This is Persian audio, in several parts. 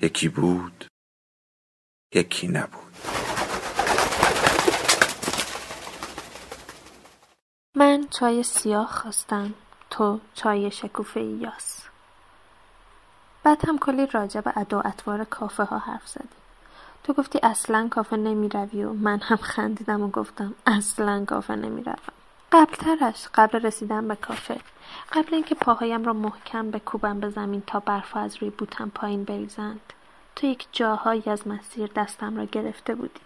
یکی بود یکی نبود. من چای سیاه خواستم تو چای شکوفه یاس. بعد هم کلی راجع به ادا اطوار کافه ها حرف زدیم. تو گفتی اصلا کافه نمی روی و من هم خندیدم و گفتم اصلا کافه نمی روم. قبلترش قبل رسیدن به کافه. قبل اینکه پاهایم را محکم بکوبم به زمین تا برف از روی بوتم پایین بریزند. تو یک جاهایی از مسیر دستم را گرفته بودی.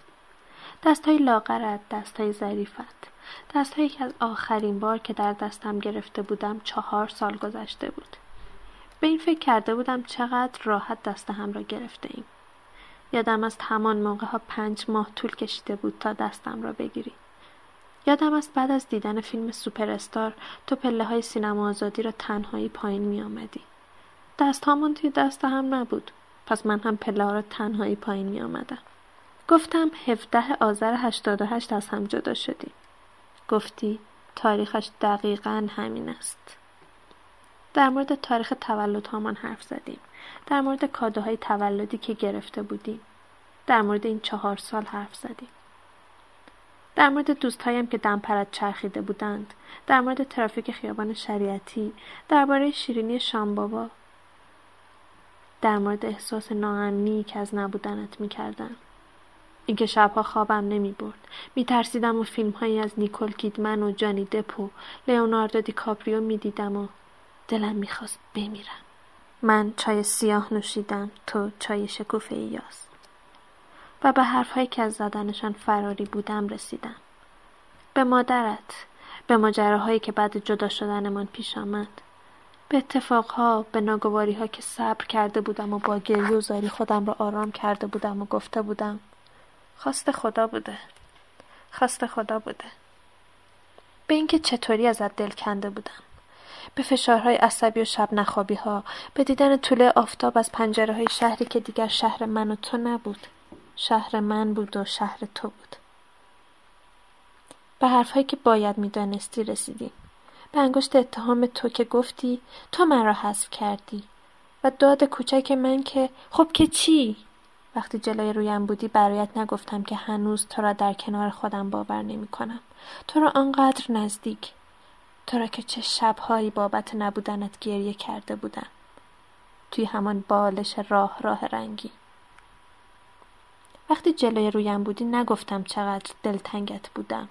دستهای لاغرت دستهای ظریفت. دستهایی که از آخرین بار که در دستم گرفته بودم چهار سال گذشته بود. به این فکر کرده بودم چقدر راحت دست هم را گرفته ایم. یادم از همان موقع ها پنج ماه طول کشیده بود تا دستم را بگیری. یادم است بعد از دیدن فیلم سوپر استار تو پله های سینما آزادی را تنهایی پایین می آمدی. دست هامون توی دست هم نبود. پس من هم پله ها را تنهایی پایین می آمدم. گفتم هفته آذر هشتاد و هشت از هم جدا شدیم. گفتی تاریخش دقیقا همین است. در مورد تاریخ تولد هامان حرف زدیم. در مورد کادوهای تولدی که گرفته بودیم. در مورد این چهار سال حرف زدیم. در مورد دوستهایم که دمپرد چرخیده بودند در مورد ترافیک خیابان شریعتی درباره شیرینی شامبابا در مورد احساس ناامنی که از نبودنت می‌کردم اینکه شبها خوابم نمی برد. و فیلم هایی از نیکل کیدمن و جانی دپ و لیوناردو دیکاپریو می دیدم و دلم می‌خواست بمیرم. من چای سیاه نوشیدم تو چای شکوفه ایاس. و به حرفهایی که از زدنشان فراری بودم رسیدم. به مادرت، به ماجراهایی که بعد جدا شدنمان پیش آمد. به اتفاقها، به ناگواری ها که صبر کرده بودم و با گریه و زاری خودم را آرام کرده بودم و گفته بودم خواست خدا بوده. خواست خدا بوده. به اینکه چطوری ازت دل کنده بودم. به فشارهای عصبی و شب نخوابی ها، به دیدن طول آفتاب از پنجره های شهری که دیگر شهر من و تو نبود. شهر من بود و شهر تو بود. به حرفهایی که باید می‌دانستی رسیدیم به انگشت اتهام تو که گفتی تو من را حذف کردی. و داد کوچک من که خب که چی؟ وقتی جلوی رویم بودی برایت نگفتم که هنوز تو را در کنار خودم باور نمی کنم تو را آنقدر نزدیک. تو را که چه شبهایی بابت نبودنت گریه کرده بودم. توی همان بالش راه راه رنگی. وقتی جلوی رویم بودی نگفتم چقدر دلتنگت بودم.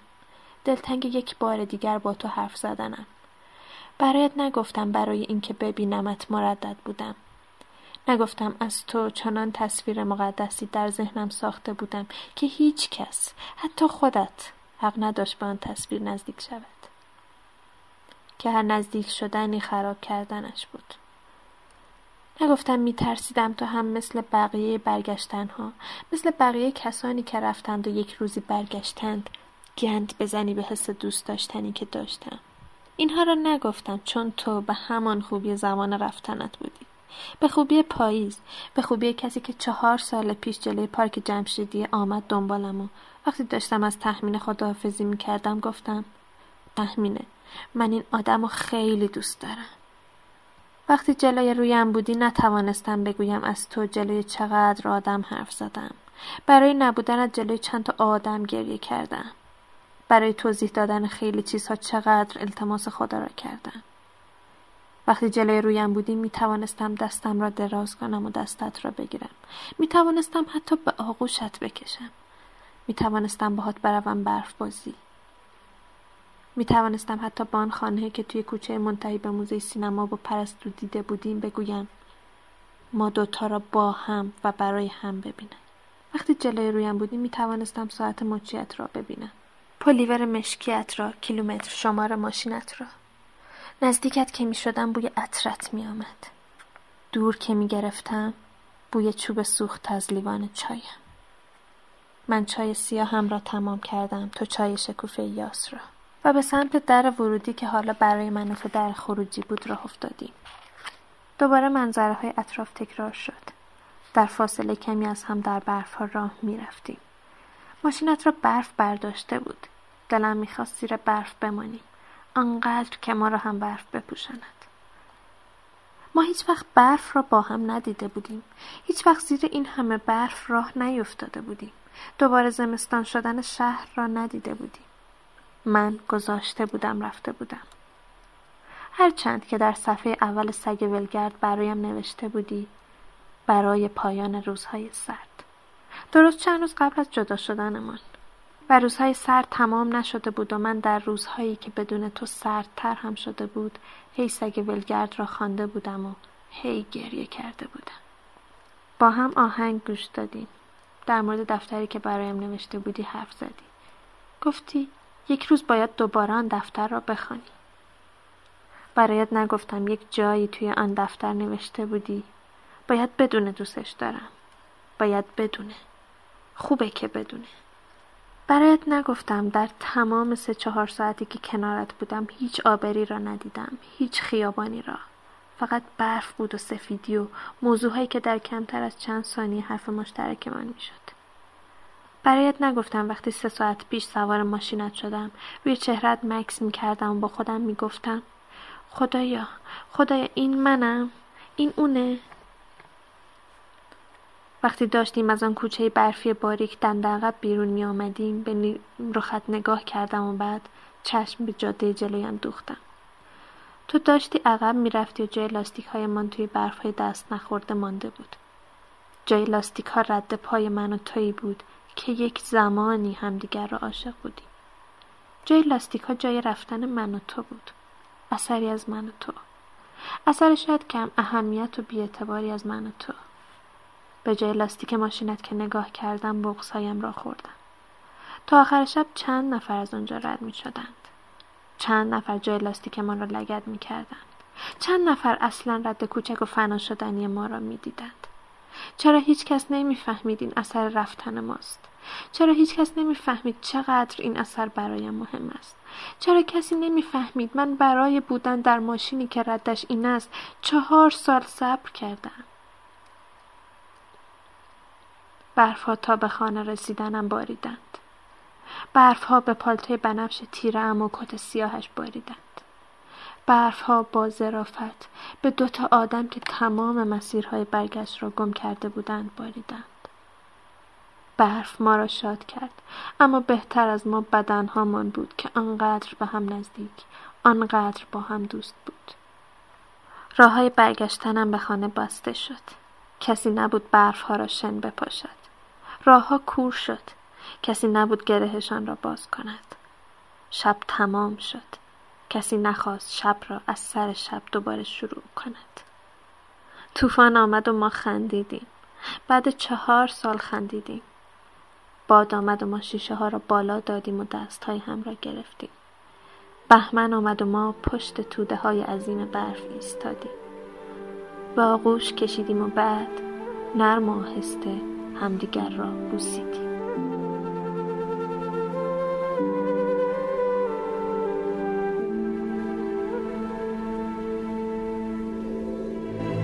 دلتنگ یک بار دیگر با تو حرف زدنم. برایت نگفتم برای اینکه ببینمت مردد بودم. نگفتم از تو چنان تصویر مقدسی در ذهنم ساخته بودم که هیچ کس حتی خودت حق نداشت به آن تصویر نزدیک شود. که هر نزدیک شدنی خراب کردنش بود. نگفتم میترسیدم تو هم مثل بقیه برگشتن ها مثل بقیه کسانی که رفتند و یک روزی برگشتند گند بزنی به حس دوست داشتنی که داشتم. اینها را نگفتم چون تو به همان خوبی زمان رفتنت بودی. به خوبی پاییز به خوبی کسی که چهار سال پیش جلوی پارک جمشیدی آمد دنبالم و وقتی داشتم از تخمین خداحافظی می‌کردم گفتم تخمینه من این آدم رو خیلی دوست دارم. وقتی جلوی رویم بودی نتوانستم بگویم از تو جلوی چقدر آدم حرف زدم. برای نبودنت جلوی چند تا آدم گریه کردم. برای توضیح دادن خیلی چیزها چقدر التماس خدا را کردم. وقتی جلوی رویم بودی می توانستم دستم را دراز کنم و دستت را بگیرم. می توانستم حتی به آغوشت بکشم. می توانستم باهات بروم برف بازی می توانستم حتی به آن خانه که توی کوچه منتهی به موزه سینما با پرستو دیده بودیم بگویم ما دوتا را با هم و برای هم ببینم وقتی جلوی رویم بودی می توانستم ساعت مچیت را ببینم پلیور مشکیت را کیلومتر شمار ماشینت را نزدیکت که می شدم بوی عطرت می آمد. دور که می گرفتم بوی چوب سوخت از لیوان چایم. من چای سیاهم را تمام کردم تو چای شکوفه یاس را و به سمت در ورودی که حالا برای من تو در خروجی بود راه افتادیم. دوباره منظره های اطراف تکرار شد. در فاصله کمی از هم در برف ها راه می رفتیم. ماشینت را برف برداشته بود. دلم می‌خواست زیر برف بمانیم. آنقدر که ما را هم برف بپوشاند. ما هیچ وقت برف را با هم ندیده بودیم. هیچ وقت زیر این همه برف راه نیفتاده بودیم. دوباره زمستان شدن شهر را ندیده بودیم. من گذاشته بودم رفته بودم. هرچند که در صفحه اول سگ ولگرد برایم نوشته بودی برای پایان روزهای سرد. درست چند روز قبل از جدا شدنمان. و روزهای سرد تمام نشده بود و من در روزهایی که بدون تو سردتر هم شده بود هی سگ ولگرد را خوانده بودم و هی گریه کرده بودم با هم آهنگ گوش دادیم در مورد دفتری که برایم نوشته بودی حرف زدی گفتی یک روز باید دوباره آن دفتر را بخوانی. برایت نگفتم یک جایی توی آن دفتر نوشته بودی. باید بدونه دوستش دارم. باید بدونه. خوبه که بدونه. برایت نگفتم در تمام سه چهار ساعتی که کنارت بودم هیچ آبری را ندیدم هیچ خیابانی را. فقط برف بود و سفیدی و موضوعهایی که در کمتر از چند ثانیه حرف مشترک من می‌شد. برایت نگفتم وقتی سه ساعت پیش سوار ماشینت شدم روی چهرت مکس می‌کردم و با خودم می‌گفتم خدایا خدایا این منم این اونه وقتی داشتیم از آن کوچه برفی باریک دندقب بیرون می آمدیم به رخت نگاه کردم و بعد چشم به جاده جلویم دوختم. تو داشتی عقب می‌رفتی و جای لاستیک های من توی برف های دست نخورده مانده بود. جای لاستیک ها رد پای من و تویی بود که یک زمانی همدیگر را عاشق بودیم. جای لاستیک ها جای رفتن من و تو بود. اثری از من و تو. اثر شاید کم اهمیت و بیاعتباری از من و تو. به جای لاستیک ماشینت که نگاه کردم بغزهایم را خوردم تا آخر شب چند نفر از آنجا رد می شدند. چند نفر جای لاستیک ما را لگد می کردند. چند نفر اصلا رد کوچک و فنا شدنی ما را می دیدند. چرا هیچ کس نمی فهمید این اثر رفتن ماست؟ چرا هیچ کس نمی فهمید چقدر این اثر برایم مهم است؟ چرا کسی نمی فهمید من برای بودن در ماشینی که ردش این است چهار سال صبر کردم؟ برفها تا به خانه رسیدنم باریدند. برفها به پالتوی بنفش تیرهام و کت سیاهش باریدند. برفها با ظرافت به دوتا آدم که تمام مسیرهای برگشت را گم کرده بودند باریدند. برف ما را شاد کرد اما بهتر از ما بدنهامان بود که آنقدر به هم نزدیک آنقدر با هم دوست بود. راه های برگشتنم به خانه بسته شد. کسی نبود برفها را شن بپاشد. راهها کور شد. کسی نبود گرهشان را باز کند. شب تمام شد. کسی نخواست شب را از سر شب دوباره شروع کند. طوفان آمد و ما خندیدیم. بعد چهار سال خندیدیم. باد آمد و ما شیشه ها را بالا دادیم و دست های هم را گرفتیم. بهمن آمد و ما پشت توده های عظیم برف ایستادیم. به آغوش کشیدیم و بعد نرم و آهسته همدیگر را بوسیدیم.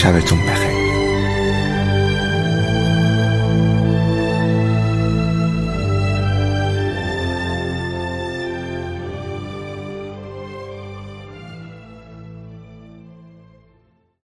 下辈子我们